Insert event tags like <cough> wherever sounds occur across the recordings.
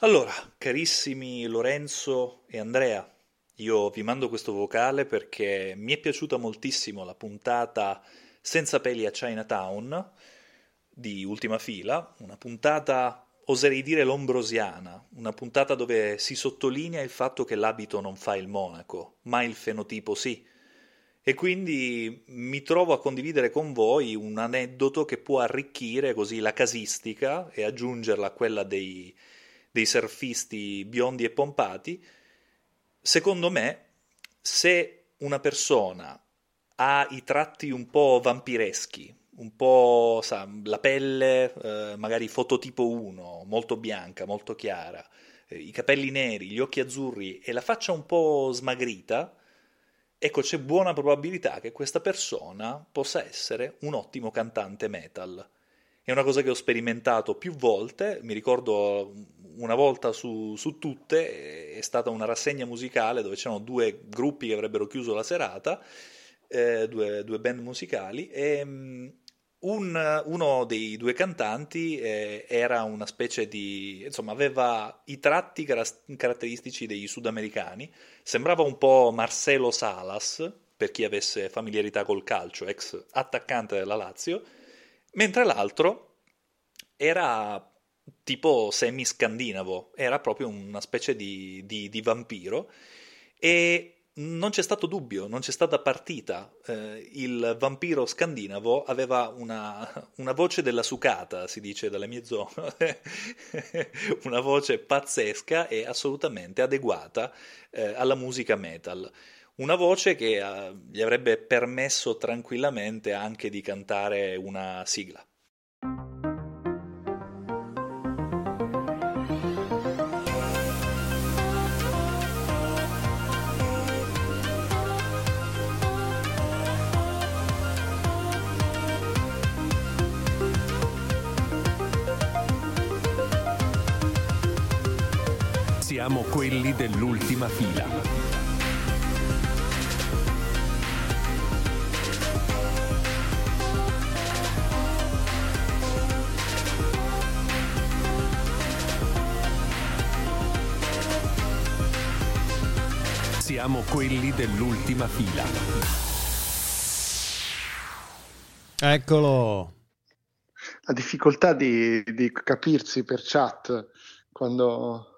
Allora, carissimi Lorenzo e Andrea, io vi mando questo vocale perché mi è piaciuta moltissimo la puntata Senza peli a Chinatown di Ultima Fila, una puntata, oserei dire, lombrosiana, una puntata dove si sottolinea il fatto che l'abito non fa il monaco, ma il fenotipo sì. E quindi mi trovo a condividere con voi un aneddoto che può arricchire così la casistica e aggiungerla a quella dei dei surfisti biondi e pompati, secondo me, se una persona ha i tratti un po' vampireschi, un po' sa, la pelle eh, magari fototipo 1, molto bianca, molto chiara, eh, i capelli neri, gli occhi azzurri e la faccia un po' smagrita, ecco c'è buona probabilità che questa persona possa essere un ottimo cantante metal. È una cosa che ho sperimentato più volte, mi ricordo una volta su, su, tutte è stata una rassegna musicale dove c'erano due gruppi che avrebbero chiuso la serata, eh, due, due, band musicali, e um, un, uno dei due cantanti eh, era una specie di... insomma aveva i tratti caratteristici dei sudamericani, sembrava un po' Marcelo Salas, per chi avesse familiarità col calcio, ex attaccante della Lazio, mentre l'altro era tipo semi-scandinavo, era proprio una specie di, di, di, vampiro e non c'è stato dubbio, non c'è stata partita. Eh, il vampiro scandinavo aveva una, una, voce della sucata, si dice dalle mie zone, <laughs> una voce pazzesca e assolutamente adeguata eh, alla musica metal. Una voce che uh, gli avrebbe permesso tranquillamente anche di cantare una sigla. Siamo quelli dell'ultima fila. Siamo quelli dell'ultima fila. Eccolo. La difficoltà di, di capirsi per chat quando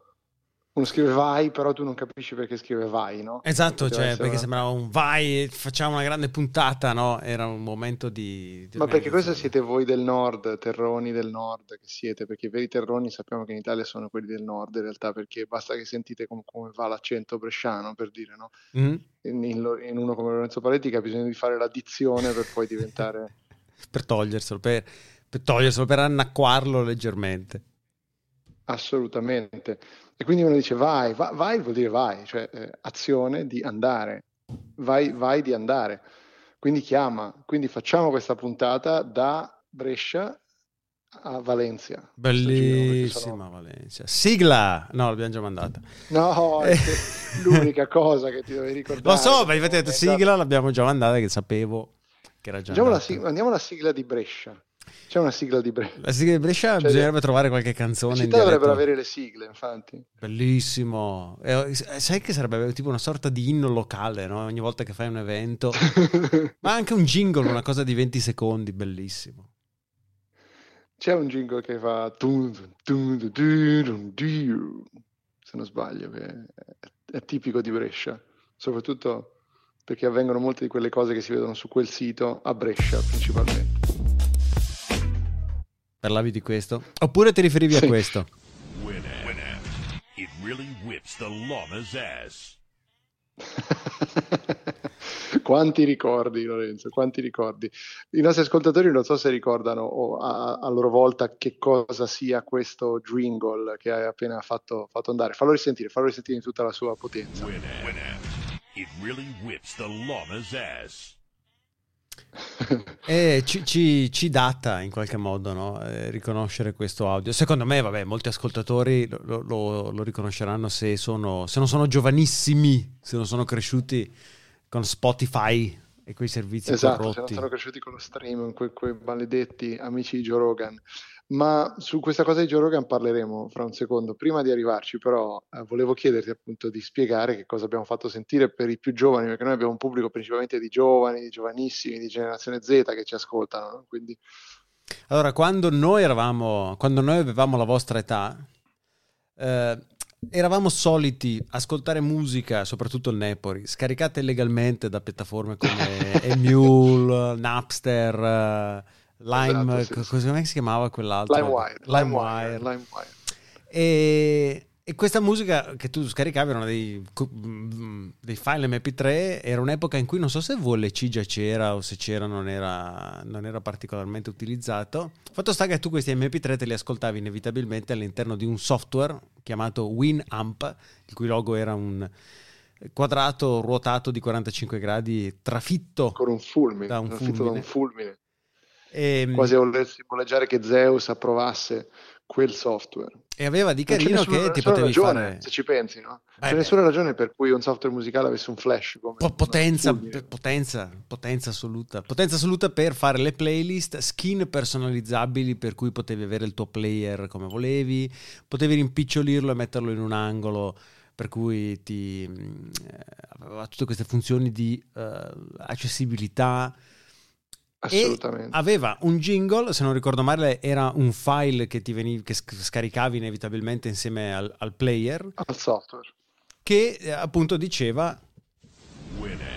uno scrive vai, però tu non capisci perché scrive vai, no? Esatto, cioè, perché una... sembrava un vai, facciamo una grande puntata, no? Era un momento di... di Ma perché questo siete voi del nord, terroni del nord che siete, perché i veri terroni sappiamo che in Italia sono quelli del nord in realtà, perché basta che sentite com- come va l'accento bresciano, per dire, no? Mm. In, in, in, uno come Lorenzo Paletti ha bisogno di fare l'addizione per poi diventare... <laughs> per toglierselo, per, per toglierselo, per annacquarlo leggermente. Assolutamente. E quindi uno dice vai, vai, vai vuol dire vai, cioè eh, azione di andare, vai, vai di andare. Quindi chiama, quindi facciamo questa puntata da Brescia a Valencia. Bellissima sono... Valencia. Sigla! No, l'abbiamo già mandata. No, <laughs> è l'unica cosa che ti dovevi ricordare. Lo so, ma infatti detto sigla l'abbiamo già mandata che sapevo che era già andiamo, la sigla, andiamo alla sigla di Brescia. C'è una sigla di Brescia. La sigla di Brescia cioè, bisognerebbe trovare qualche canzone. Le città dovrebbero avere le sigle, infatti. Bellissimo. E, sai che sarebbe tipo una sorta di inno locale, no? Ogni volta che fai un evento. <laughs> Ma anche un jingle, una cosa di 20 secondi, bellissimo. C'è un jingle che fa... Se non sbaglio, che è tipico di Brescia. Soprattutto perché avvengono molte di quelle cose che si vedono su quel sito a Brescia principalmente. Parlavi di questo? Oppure ti riferivi sì. a questo? Winner. Winner. It really whips the llama's ass. <laughs> quanti ricordi Lorenzo, quanti ricordi. I nostri ascoltatori non so se ricordano o a, a, loro volta che cosa sia questo jingle che hai appena fatto, fatto andare. Fallo risentire, fallo risentire in tutta la sua potenza. Winner. Winner. It really whips the llama's ass e ci, ci, ci, data in qualche modo no? eh, riconoscere questo audio. Secondo me, vabbè, molti ascoltatori lo, lo, lo riconosceranno se, sono, se, non sono giovanissimi, se non sono cresciuti con Spotify e quei servizi esatto, se non corrotti. sono cresciuti con lo stream, quei, quei maledetti amici di Joe Rogan. Ma su questa cosa di Joe Rogan parleremo fra un secondo. Prima di arrivarci, però, eh, volevo chiederti appunto di spiegare che cosa abbiamo fatto sentire per i più giovani, perché noi abbiamo un pubblico principalmente di giovani, di giovanissimi, di generazione Z che ci ascoltano. no? Quindi Allora, quando noi eravamo, quando noi avevamo la vostra età, eh, eravamo soliti ascoltare musica, soprattutto il Nepori, scaricata illegalmente da piattaforme come <laughs> Emule, Napster, eh, Lime, Esatto, sì, co- sì. come si chiamava quell'altro? LimeWire, LimeWire. LimeWire. E, e questa musica che tu scaricavi erano dei, dei file MP3, era un'epoca in cui non so se VLC già c'era o se c'era non era, non era particolarmente utilizzato. Fatto sta che tu questi MP3 te li ascoltavi inevitabilmente all'interno di un software chiamato Winamp, il cui logo era un quadrato ruotato di 45 gradi trafitto. Con un fulmine, Da un trafitto da fulmine. un fulmine. E, Quasi a voler simboleggiare che Zeus approvasse quel software. e aveva di carino nessuna- che ti potevi ragione, fare... se ci pensi, no? Eh, C'è nessuna ragione per cui un software musicale avesse un flash come Po- potenza, potenza, potenza assoluta. Potenza assoluta per fare le playlist, skin personalizzabili per cui potevi avere il tuo player come volevi, potevi rimpicciolirlo e metterlo in un angolo per cui ti mh, eh, aveva tutte queste funzioni di eh, accessibilità assolutamente. e aveva un jingle, se non ricordo male era un file che, ti veniv- che sc- scaricavi inevitabilmente insieme al, al player al software. che eh, appunto diceva Winamp.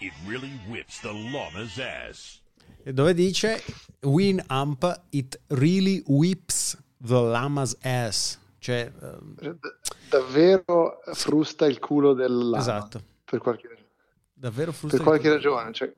It really whips the llama's ass. dove dice Winamp it really whips the llama's ass cioè D- davvero frusta il culo del lama. esatto Per qualche, davvero frusta per il qualche culo. ragione. Cioè,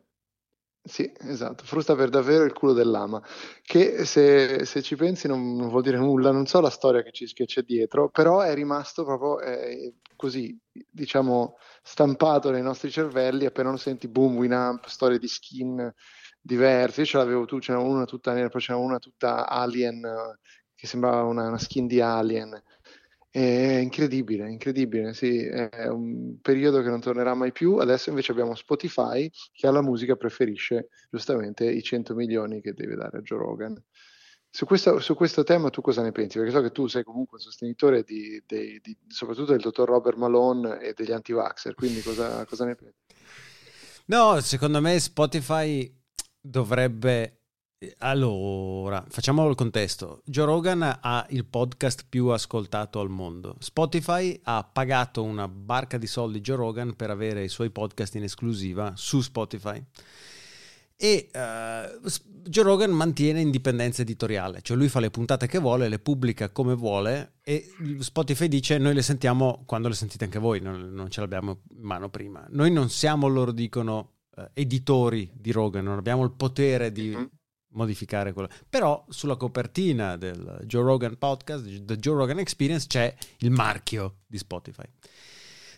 sì, esatto. Frusta per davvero il culo del lama. Che se, se ci pensi non, non vuol dire nulla. Non so la storia che, ci, che c'è dietro, però è rimasto proprio eh, così, diciamo, stampato nei nostri cervelli. Appena lo senti, boom, Winamp, storie di skin diverse. Io ce l'avevo tu, ce n'era una tutta nera, poi ce n'era una tutta alien, eh, che sembrava una, una skin di alien. È incredibile, incredibile, sì, è un periodo che non tornerà mai più. Adesso invece abbiamo Spotify che alla musica preferisce giustamente i 100 milioni che deve dare a Joe Rogan. Su questo, su questo tema tu cosa ne pensi? Perché so che tu sei comunque un sostenitore di, dei- di- soprattutto del dottor Robert Malone e degli anti-vaxxer, quindi cosa, cosa ne pensi? no secondo me Spotify dovrebbe allora facciamo il contesto Joe Rogan ha il podcast più ascoltato al mondo Spotify ha pagato una barca di soldi Joe Rogan per avere i suoi podcast in esclusiva su Spotify e S- Joe Rogan mantiene indipendenza editoriale, cioè lui fa le puntate che vuole, le pubblica come vuole e Spotify dice noi le sentiamo quando le sentite anche voi, non, non ce l'abbiamo in mano prima. Noi non siamo, loro dicono, eh, editori di Rogan, non abbiamo il potere di Mhm. Modificare quello. Però sulla copertina del Joe Rogan podcast, The Joe Rogan Experience, c'è il marchio di Spotify.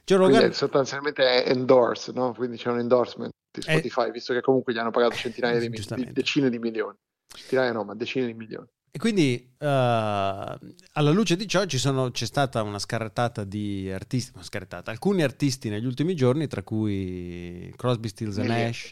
Joe Quindi Rogan... è sostanzialmente è endorse, no? Quindi c'è un endorsement di Spotify, visto che comunque gli hanno pagato centinaia di, di decine di milioni. Centinaia no, ma decine di milioni. E quindi eh, alla luce di ciò ci sono- c'è stata una scarrettata di artisti, una scarrettata, alcuni artisti negli ultimi giorni, tra cui Crosby, Stills Neil Nash.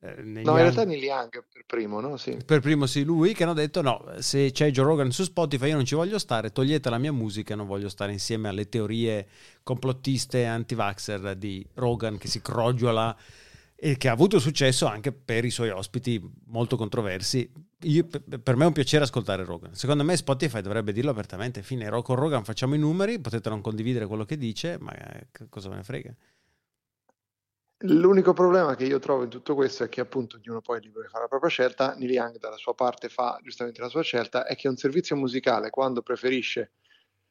Eh, No, in realtà Neil Young per primo, no? Sì. per primo sì lui, che hanno detto no, se c'è Joe Rogan su Spotify io non ci voglio stare, togliete la mia musica, non voglio stare insieme alle teorie complottiste anti-vaxxer di Rogan che si crogiola e che ha avuto successo anche per i suoi ospiti molto controversi. Io- per me è un piacere ascoltare Rogan. Secondo me Spotify dovrebbe dirlo apertamente, fine, con Rogan facciamo i numeri, potete non condividere quello che dice, ma eh, cosa me ne frega? L'unico problema che io trovo in tutto questo è che appunto ognuno poi è libero di fare la propria scelta, Neil Young dalla sua parte fa giustamente la sua scelta, è che un servizio musicale quando preferisce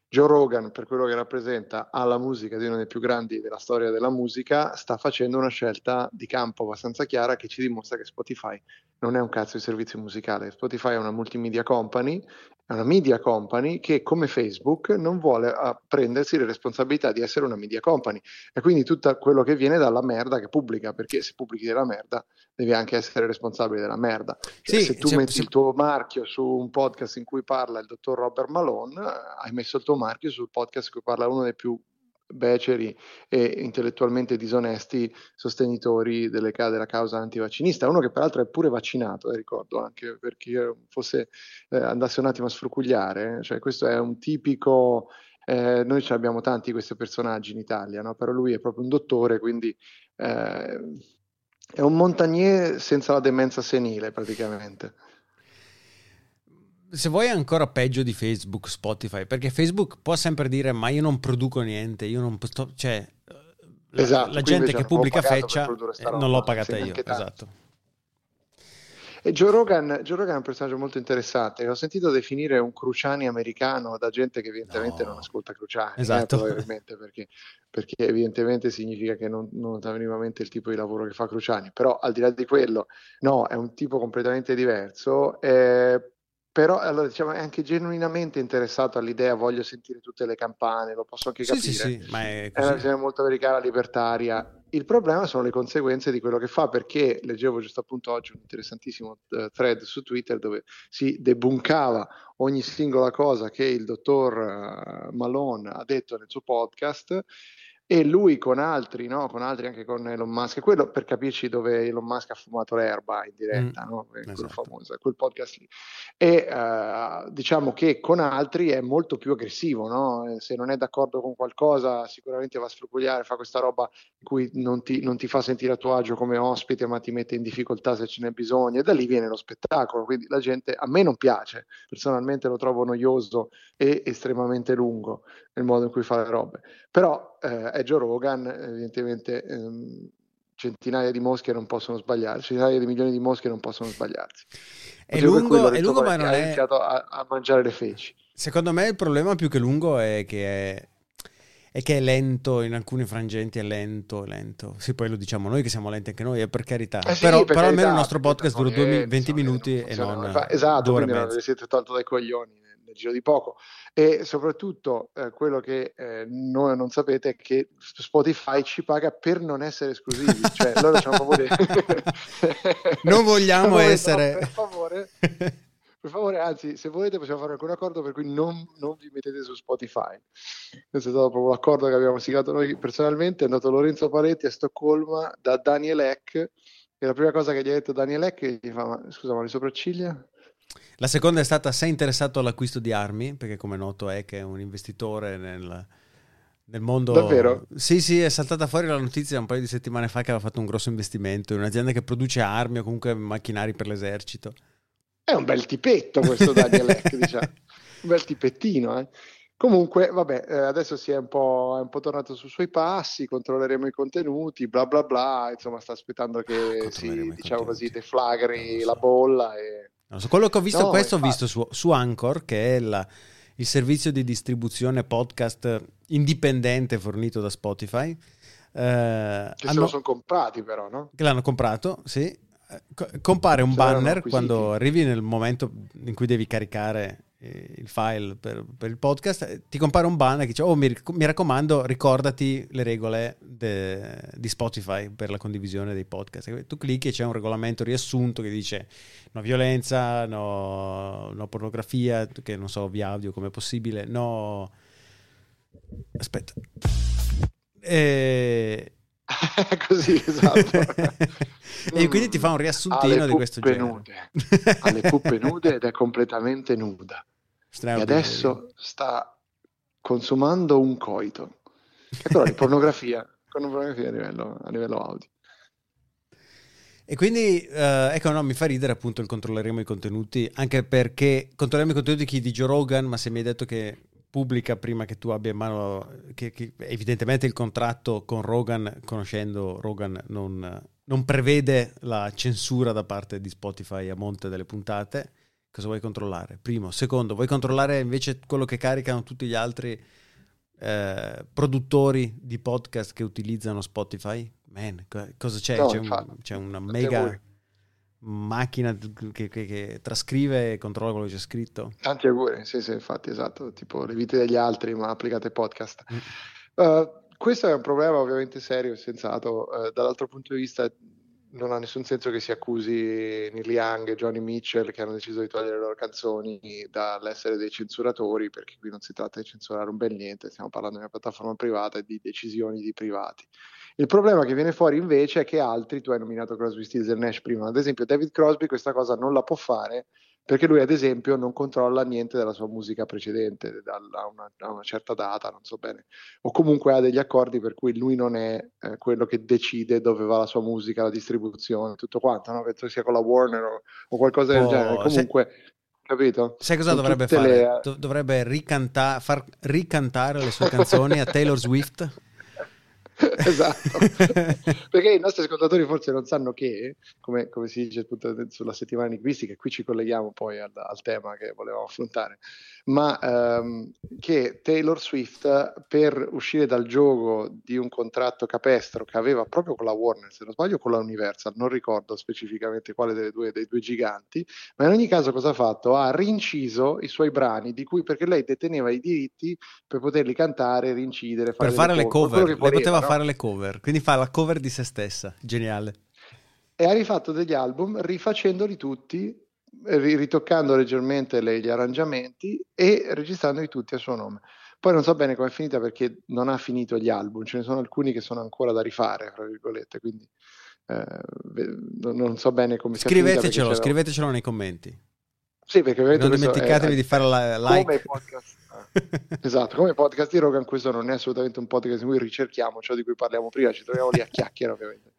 Joe Rogan per quello che rappresenta alla musica di uno dei più grandi della storia della musica, sta facendo una scelta di campo abbastanza chiara che ci dimostra che Spotify non è un cazzo di servizio musicale. Spotify è una multimedia company, è una media company che come Facebook non vuole ah, prendersi le responsabilità di essere una media company e quindi tutto quello che viene dalla merda che pubblica, perché se pubblichi della merda devi anche essere responsabile della merda. Cioè, Sì, se tu metti il tuo marchio su un podcast in cui parla il dottor Robert Malone, eh, hai messo il tuo marchio sul podcast cui parla uno dei più beceri e intellettualmente disonesti sostenitori delle, della causa antivaccinista. Uno che peraltro è pure vaccinato, eh, ricordo anche per chi fosse eh, andasse un attimo a sfrucugliare, cioè questo è un tipico eh, noi ce abbiamo tanti questi personaggi in Italia, no? però lui è proprio un dottore, quindi eh, è un montagnier senza la demenza senile praticamente. Se vuoi è ancora peggio di Facebook, Spotify, perché Facebook può sempre dire ma io non produco niente, io non sto... cioè la, esatto, la gente che pubblica feccia eh, non l'ho pagata io, esatto. E Joe Rogan, Joe Rogan, è un personaggio molto interessante. L'ho sentito definire un Cruciani americano da gente che evidentemente no. non ascolta Cruciani. Eh, esatto. Eh, probabilmente perché, perché, evidentemente significa che non, non nota minimamente il tipo di lavoro che fa Cruciani. Però al di là di quello, no, è un tipo completamente diverso. Eh, però allora, diciamo, è anche genuinamente interessato all'idea, voglio sentire tutte le campane, lo posso anche capire. Sì, sì, sì, ma è, è una visione molto americana, libertaria. Il problema sono le conseguenze di quello che fa, perché leggevo giusto appunto oggi un interessantissimo uh, thread su Twitter dove si debunkava ogni singola cosa che il dottor uh, Malone ha detto nel suo podcast e lui con altri, no? con altri anche con Elon Musk, quello per capirci dove Elon Musk ha fumato l'erba in diretta, mm, no? quello esatto. famoso, quel podcast lì. E uh, diciamo che con altri è molto più aggressivo, no? se non è d'accordo con qualcosa sicuramente va a sfrucugliare, fa questa roba in cui non ti, non ti fa sentire a tuo agio come ospite ma ti mette in difficoltà se ce n'è bisogno e da lì viene lo spettacolo, quindi la gente a me non piace, personalmente lo trovo noioso e estremamente lungo nel modo in cui fa le robe, però eh, è Joe Rogan, evidentemente ehm, centinaia di mosche non possono sbagliarsi, centinaia di milioni di mosche non possono sbagliarsi. È lungo, è lungo ma non ha è... iniziato a, a, mangiare le feci. Secondo me il problema più che lungo è che è, è che è lento, in alcuni frangenti è lento, lento. Sì, poi lo diciamo noi che siamo lenti anche noi, è per carità. Eh sì, però, per però carità, almeno il nostro podcast dura 20 minuti e non... Esatto, quindi non vi siete tolto dai coglioni nel giro di poco. E soprattutto eh, quello che eh, noi non sapete è che Spotify ci paga per non essere esclusivi, <laughs> cioè loro ci hanno proprio <laughs> non vogliamo essere... No, per favore, <laughs> per favore, anzi, se volete possiamo fare alcun accordo per cui non, non vi mettete su Spotify. Questo è stato proprio l'accordo che abbiamo siglato noi personalmente, è andato Lorenzo Paletti a Stoccolma da Daniel Eck. E la prima cosa che gli ha detto Daniel Eck gli fa, ma, scusa, ma le sopracciglia? La seconda è stata sei interessato all'acquisto di armi, perché come noto è che è un investitore nel, nel mondo... Davvero? Sì, sì, è saltata fuori la notizia un paio di settimane fa che aveva fatto un grosso investimento in un'azienda che produce armi o comunque macchinari per l'esercito. È un bel tipetto questo Daniel Eck, <laughs> diciamo. Un bel tipettino, eh. Comunque, vabbè, eh, adesso si è un, è un, po', tornato sui suoi passi, controlleremo i contenuti, bla bla bla, insomma sta aspettando che si, diciamo così, deflagri so. la bolla e so, quello che ho visto no, questo ho visto su, su, Anchor, che è la, il servizio di distribuzione podcast indipendente fornito da Spotify. Eh, che hanno, se lo sono comprati però, no? Che l'hanno comprato, sì. Compare un banner quando arrivi nel momento in cui devi caricare eh, il file per, per, il podcast, eh, ti compare un banner che dice: Oh, mi, mi raccomando, ricordati le regole de, di Spotify per la condivisione dei podcast. Tu clicchi e c'è un regolamento riassunto che dice: No violenza, no, no pornografia, che non so, via audio come è possibile, no. Aspetta. E. <laughs> Così esatto. <laughs> e quindi ti fa un riassuntino di questo genere. Nude. Ha le puppe nude ed è completamente nuda. E adesso sta consumando un coito. Ecco la <laughs> pornografia, pornografia a livello, a livello audio. E quindi, uh, ecco, no, mi fa ridere appunto il controlleremo i contenuti, anche perché controlleremo i contenuti chi di Joe Rogan, ma se mi hai detto che pubblica prima che tu abbia in mano, che, che evidentemente il contratto con Rogan, conoscendo Rogan, non, non, prevede la censura da parte di Spotify a monte delle puntate. Cosa vuoi controllare? Primo. Secondo, vuoi controllare invece quello che caricano tutti gli altri eh, produttori di podcast che utilizzano Spotify? Man, cosa c'è? No, c'è, un, c'è, una mega macchina che, che, che, trascrive e controlla quello che c'è scritto. Tanti auguri, sì, sì, infatti, esatto, tipo le vite degli altri, ma applicate podcast. Uh, questo è un problema ovviamente serio e sensato. Uh, dall'altro punto di vista, non ha nessun senso che si accusi Neil Young e Johnny Mitchell che hanno deciso di togliere le loro canzoni dall'essere dei censuratori, perché qui non si tratta di censurare un bel niente, stiamo parlando di una piattaforma privata e di decisioni di privati. Il problema che viene fuori invece è che altri, tu hai nominato Crosby, Stills e Nash prima, ad esempio David Crosby questa cosa non la può fare perché lui ad esempio non controlla niente della sua musica precedente da una, una, certa data, non so bene, o comunque ha degli accordi per cui lui non è eh, quello che decide dove va la sua musica, la distribuzione, tutto quanto, no? penso sia con la Warner o, o qualcosa del oh, genere, comunque... Se... Capito? Sai cosa Con dovrebbe fare? Le... Dovrebbe ricanta- far ricantare le sue canzoni a Taylor Swift <laughs> esatto, <laughs> perché i nostri ascoltatori forse non sanno che, come, come si dice appunto sulla settimana linguistica, qui ci colleghiamo poi al, al tema che volevamo affrontare, ma ehm, che Taylor Swift per uscire dal gioco di un contratto capestro che aveva proprio con la Warner, se non sbaglio con la Universal, non ricordo specificamente quale delle due, dei due giganti, ma in ogni caso cosa ha fatto? Ha rinciso i suoi brani, di cui perché lei deteneva i diritti per poterli cantare, rincidere, fare per fare le cover, le poteva fare le cover, quindi fa la cover di se stessa, geniale. E ha rifatto degli album rifacendoli tutti, ritoccando leggermente le, gli arrangiamenti e registrandoli tutti a suo nome. Poi non so bene com'è finita perché non ha finito gli album, ce ne sono alcuni che sono ancora da rifare, tra virgolette, quindi eh, non so bene come sia Scrivetecelo, scrivetecelo nei commenti. Sì, perché non dimenticatevi è, di fare la like. Come podcast <laughs> esatto, come podcast di Rogan questo non è assolutamente un podcast in cui ricerchiamo ciò di cui parliamo prima, ci troviamo lì a <laughs> chiacchiere ovviamente.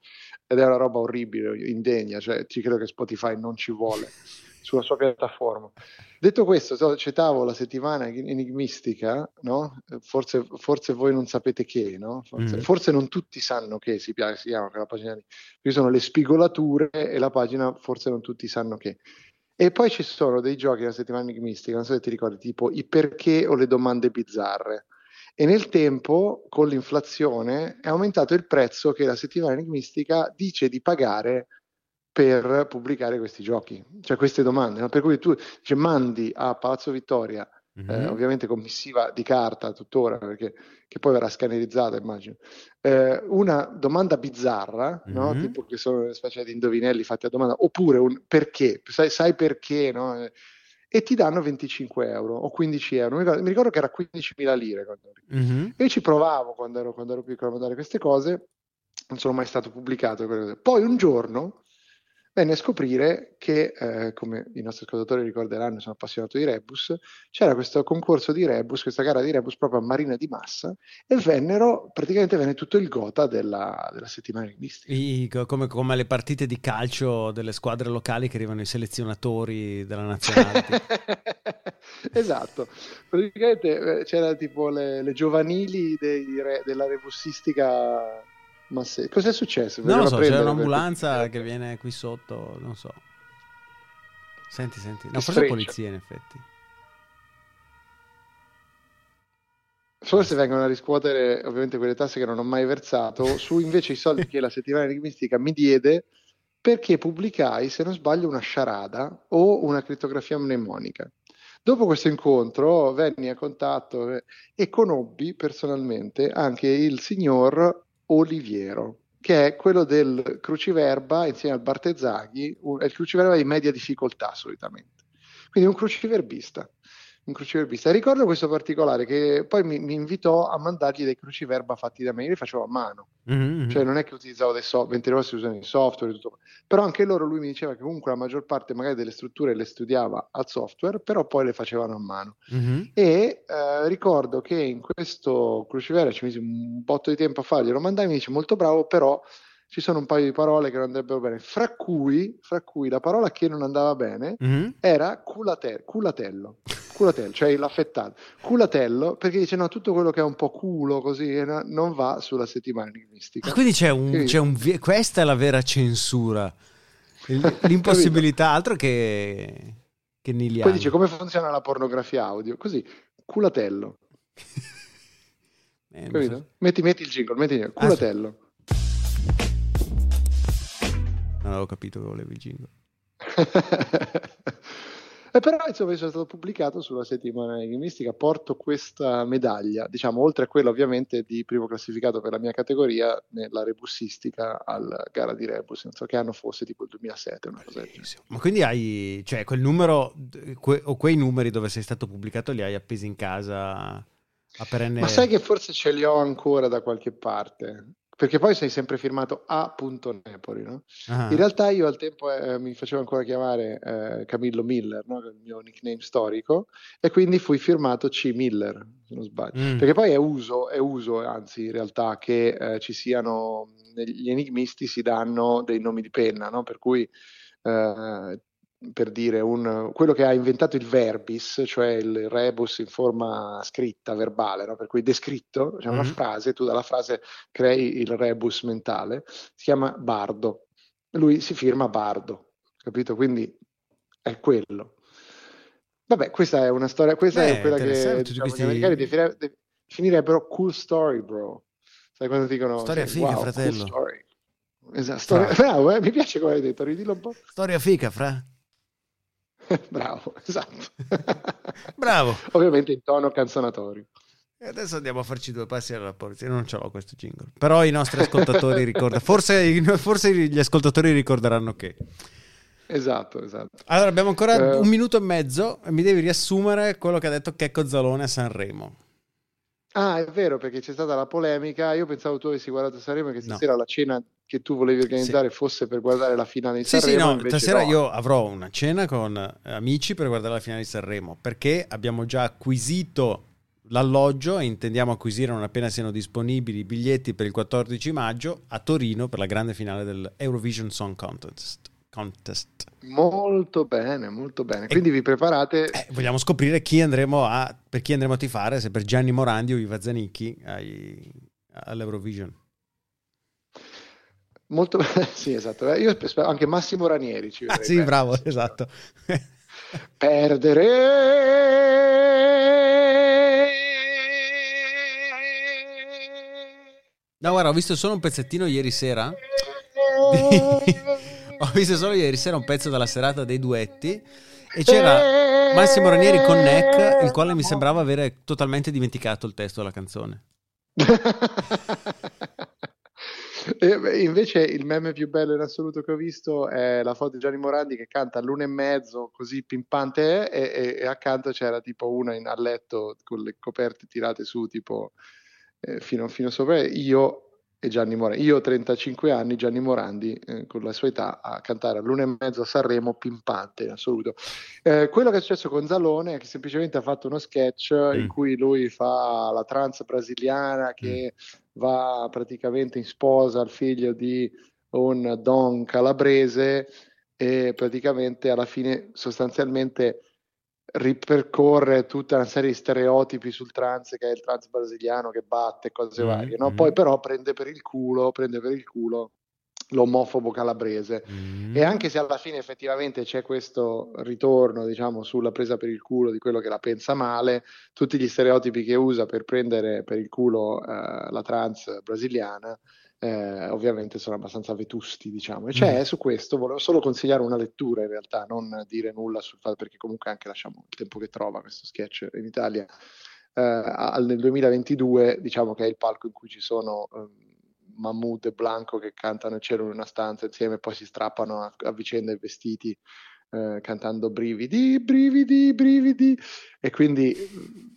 Ed è una roba orribile, indegna, cioè ci credo che Spotify non ci vuole <laughs> sulla sua piattaforma. Detto questo, citavo la settimana enigmistica, no? forse, forse, voi non sapete che, no? forse, mm. forse, non tutti sanno che si, si chiama quella pagina lì. Qui sono le spigolature e la pagina forse non tutti sanno che. E poi ci sono dei giochi nella settimana enigmistica, non so se ti ricordi, tipo i perché o le domande bizzarre. E nel tempo, con l'inflazione, è aumentato il prezzo che la settimana enigmistica dice di pagare per pubblicare questi giochi, cioè queste domande. No? Per cui tu cioè, mandi a Palazzo Vittoria mm-hmm. eh, ovviamente con missiva di carta tuttora, perché che poi verrà scannerizzata, immagino. Eh, una domanda bizzarra, mm-hmm. no? tipo che sono una specie di indovinelli fatti a domanda, oppure un perché, sai, sai perché, no? E ti danno 25 euro o 15 euro. Mi ricordo, mi ricordo che era 15.000 lire. Mm-hmm. Io ci provavo quando ero, quando ero piccolo a mandare queste cose, non sono mai stato pubblicato. Poi un giorno venne a scoprire che, eh, come i nostri ascoltatori ricorderanno, sono appassionato di Rebus, c'era questo concorso di Rebus, questa gara di Rebus proprio a Marina di Massa, e vennero, praticamente venne tutto il gota della, della settimana linguistica. come, come le partite di calcio delle squadre locali che arrivano i selezionatori della nazionale. <laughs> esatto, praticamente eh, c'era tipo le, le giovanili dei, della rebussistica ma se... cos'è successo? Non lo so, c'è un'ambulanza per... che viene qui sotto, non so. Senti, senti. No, forse è polizia in effetti. Forse vengono a riscuotere ovviamente quelle tasse che non ho mai versato su invece i soldi che la settimana enigmistica mi diede perché pubblicai, se non sbaglio, una sciarada o una crittografia mnemonica. Dopo questo incontro venni a contatto eh, e conobbi personalmente anche il signor Oliviero, che è quello del cruciverba insieme al Bartezzaghi, è il cruciverba di media difficoltà solitamente. Quindi un cruciverbista un cruciverbista. Ricordo questo particolare che poi mi, mi, invitò a mandargli dei cruciverba fatti da me, io li facevo a mano, mm-hmm. cioè non è che utilizzavo dei software, Ventirosi usano i software, tutto. però anche loro lui mi diceva che comunque la maggior parte magari delle strutture le studiava al software, però poi le facevano a mano. Mm-hmm. E eh, ricordo che in questo cruciverba ci misi un botto di tempo a fargli, lo mandai e mi dice molto bravo, però ci sono un paio di parole che non andrebbero bene, fra cui, fra cui la parola che non andava bene mm-hmm. era culate- culatello. Culatello, cioè l'affettato. Culatello, perché dice no, tutto quello che è un po' culo così eh, non va sulla settimana linguistica. Ah, quindi c'è un, quindi... c'è un, questa è la vera censura. <laughs> L'impossibilità, altro che, che niliano. Poi dice come funziona la pornografia audio, così, culatello. <laughs> eh, so. metti, metti, il jingle, metti il culatello. Ah, non avevo capito che volevi il jingle. E però insomma sono stato pubblicato sulla settimana enigmistica, porto questa medaglia, diciamo oltre a quella ovviamente di primo classificato per la mia categoria nella rebussistica al gara di rebus, non so che anno fosse, tipo il 2007, una cosa. Ma quindi hai, cioè quel numero que- o quei numeri dove sei stato pubblicato li hai appesi in casa a perenne? Ma sai che forse ce li ho ancora da qualche parte? Perché poi sei sempre firmato A. Napoli, no? Ah. In realtà io al tempo eh, mi facevo ancora chiamare eh, Camillo Miller, no? Il mio nickname storico, e quindi fui firmato C. Miller, se non sbaglio. Mm. Perché poi è uso, è uso, anzi in realtà, che eh, ci siano, gli enigmisti si danno dei nomi di penna, no? Per cui eh, per dire un, quello che ha inventato il verbis, cioè il rebus in forma scritta, verbale, no? per cui descritto, c'è una Mhm. frase, tu dalla frase crei il rebus mentale, si chiama Bardo. Lui si firma Bardo, capito? Quindi è quello. Vabbè, questa è una storia, questa Beh, è quella che diciamo, questi- gli americani defini- definirebbero cool story, bro. Sai quando dicono Storia sì, figa, wow, fratello. Cool story. Esatto, storia- <laughs> bravo, eh, mi piace come hai detto, ridillo un po'. Storia fica, fra. <laughs> Bravo, esatto. <laughs> Bravo. Ovviamente in tono canzonatorio. E adesso andiamo a farci due passi alla porta. Io non ce l'ho questo jingle. Però i nostri ascoltatori ricordano. Forse, forse gli ascoltatori ricorderanno che. Esatto, esatto. Allora, abbiamo ancora Eh. un minuto e mezzo e mi devi riassumere quello che ha detto Checco Zalone a Sanremo. Ah, è vero, perché c'è stata la polemica. Io pensavo tu avessi guardato Sanremo che No. stasera la cena che tu volevi organizzare fosse per guardare la finale di Sì, sì, Sanremo. no, stasera no. io avrò una cena con eh, amici per guardare la finale di Sanremo perché abbiamo già acquisito l'alloggio e intendiamo acquisire non appena siano disponibili i biglietti per il 14 maggio a Torino per la grande finale del Eurovision Song Contest. Contest. Molto bene, molto bene. Quindi vi preparate. Eh, vogliamo scoprire chi andremo a, per chi andremo a tifare, se per Gianni Morandi o Iva Zanicchi ai- all'Eurovision. Molto <laughs> sì, esatto. Eh, Io spero anche Massimo Ranieri ci Ah, vedrei sì, bene. bravo, esatto. <laughs> Perdere. No, guarda, ho visto solo un pezzettino ieri sera. <laughs> ho visto solo ieri sera un pezzo della serata dei duetti e c'era Massimo Ranieri con Neck, il quale mi sembrava avere totalmente dimenticato il testo della canzone. <laughs> Invece il meme più bello in assoluto che ho visto è la foto di Gianni Morandi che canta all'una e mezzo, così pimpante è, e, e accanto c'era tipo una in, a letto con le coperte tirate su, tipo eh, fino, fino sopra, io e Gianni Morandi. Io ho 35 anni, Gianni Morandi eh, con la sua età a cantare all'una e mezzo a Sanremo, pimpante in assoluto. Eh, quello che è successo con Zalone è che semplicemente ha fatto uno sketch in Mm. cui lui fa la trans brasiliana che va praticamente in sposa al figlio di un don calabrese e praticamente alla fine sostanzialmente ripercorre tutta una serie di stereotipi sul trans che è il trans brasiliano che batte cose Mm, varie no? mm. poi però prende per il culo prende per il culo l'omofobo calabrese Mm. e anche se alla fine effettivamente c'è questo ritorno, diciamo, sulla presa per il culo di quello che la pensa male, tutti gli stereotipi che usa per prendere per il culo eh, la trans brasiliana, eh, ovviamente sono abbastanza vetusti, diciamo. E c'è Mm. su questo, volevo solo consigliare una lettura in realtà, non dire nulla sul fatto, perché comunque anche lasciamo il tempo che trova questo sketch in Italia. Eh, al- nel 2022, diciamo che è il palco in cui ci sono ehm, Mahmood e Blanco che cantano il cielo in una stanza insieme e poi si strappano a, a vicenda i vestiti eh, cantando brividi, brividi, brividi e quindi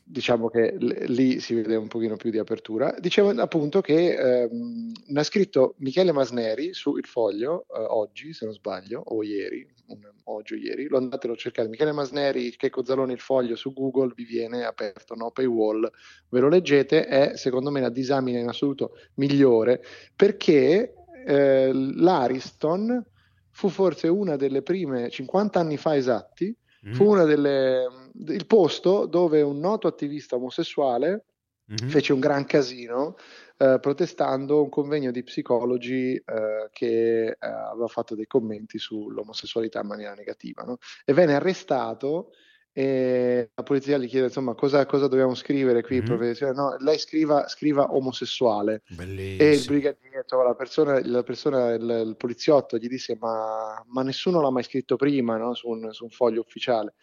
diciamo che l- lì si vede un pochino più di apertura. Dicevo appunto che ehm, ha scritto Michele Masneri su Il Foglio eh, oggi, se non sbaglio, o ieri, un- oggi o ieri, lo andatelo a cercare, Michele Masneri, Checco Zalone Il Foglio su Google, vi viene aperto, no? paywall, ve lo leggete, è secondo me la disamina in assoluto migliore perché eh, l'Ariston fu forse una delle prime 50 anni fa esatti, Mm. fu una delle il posto dove un noto attivista omosessuale Mhm. fece un gran casino eh, protestando un convegno di psicologi eh, che eh, aveva fatto dei commenti sull'omosessualità in maniera negativa no? e venne arrestato e la polizia gli chiede insomma cosa, cosa dobbiamo scrivere qui Mhm. professore? no, lei scriva, scriva omosessuale e il Bellissimo. brigadiere, insomma, la persona, la persona il, il poliziotto gli disse: Ma, ma nessuno l'ha mai scritto prima no? su, un, su un foglio ufficiale.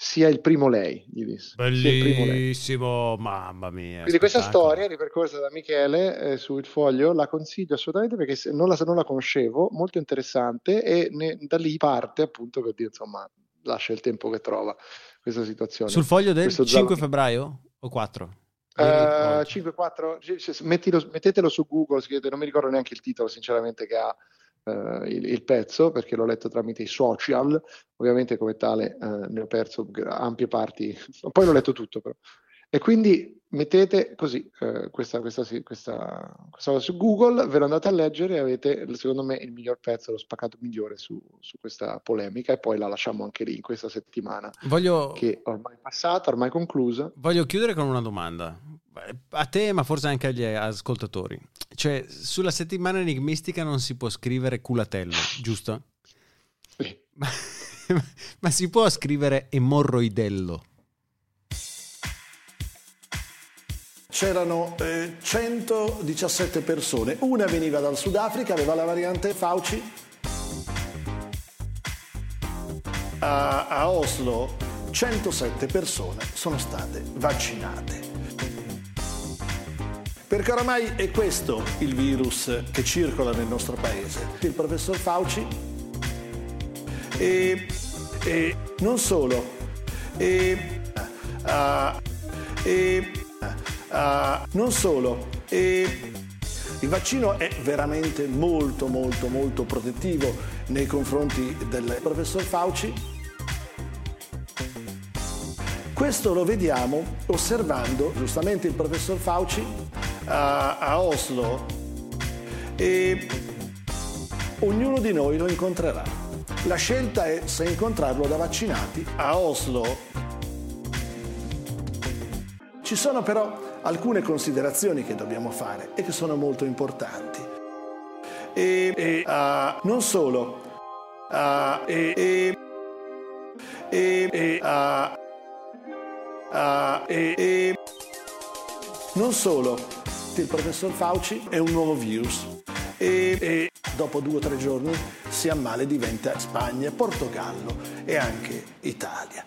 sia il primo lei, gli disse. Primo lei. Bellissimo, mamma mia. Quindi questa storia ripercorsa da Michele eh, su Il Foglio la consiglio assolutamente perché se- non, la, non la conoscevo, molto interessante e ne- da lì parte appunto per dire insomma lascia il tempo che trova questa situazione. Sul foglio del Questo 5 Zalone- febbraio o 4? Eh, 5, 4, c- c- mettilo- mettetelo su Google, non mi ricordo neanche il titolo sinceramente che ha eh, il, il pezzo perché l'ho letto tramite i social, ovviamente come tale eh, ne ho perso ampie parti, <laughs> poi l'ho letto tutto però. E quindi mettete così eh, questa, questa, questa, questa cosa su Google, ve lo andate a leggere e avete secondo me il miglior pezzo, lo spaccato migliore su, su questa polemica e poi la lasciamo anche lì in questa settimana Voglio, che ormai è passata, ormai conclusa. voglio chiudere con una domanda. A te, ma forse anche agli ascoltatori. Cioè, sulla settimana enigmistica non si può scrivere culatello, giusto? Sì. Ma, <laughs> ma si può scrivere emorroidello? C'erano eh, 117 persone, una veniva dal Sudafrica, aveva la variante Fauci. A, a Oslo 107 persone sono state vaccinate. Perché oramai è questo il virus che circola nel nostro paese. Il professor Fauci e, e non solo, e, ah, e, ah, non solo, e, il vaccino è veramente molto molto molto protettivo nei confronti del professor Fauci. Questo lo vediamo osservando giustamente il professor Fauci a, a Oslo e ognuno di noi lo incontrerà. La scelta è se incontrarlo da vaccinati a Oslo. Ci sono però alcune considerazioni che dobbiamo fare e che sono molto importanti. E, e, ah, non solo, ah, e, e, e, e, ah, ah, e, e, non solo, il professor Fauci è un nuovo virus e, e dopo due o tre giorni si ammala e diventa Spagna, Portogallo e anche Italia.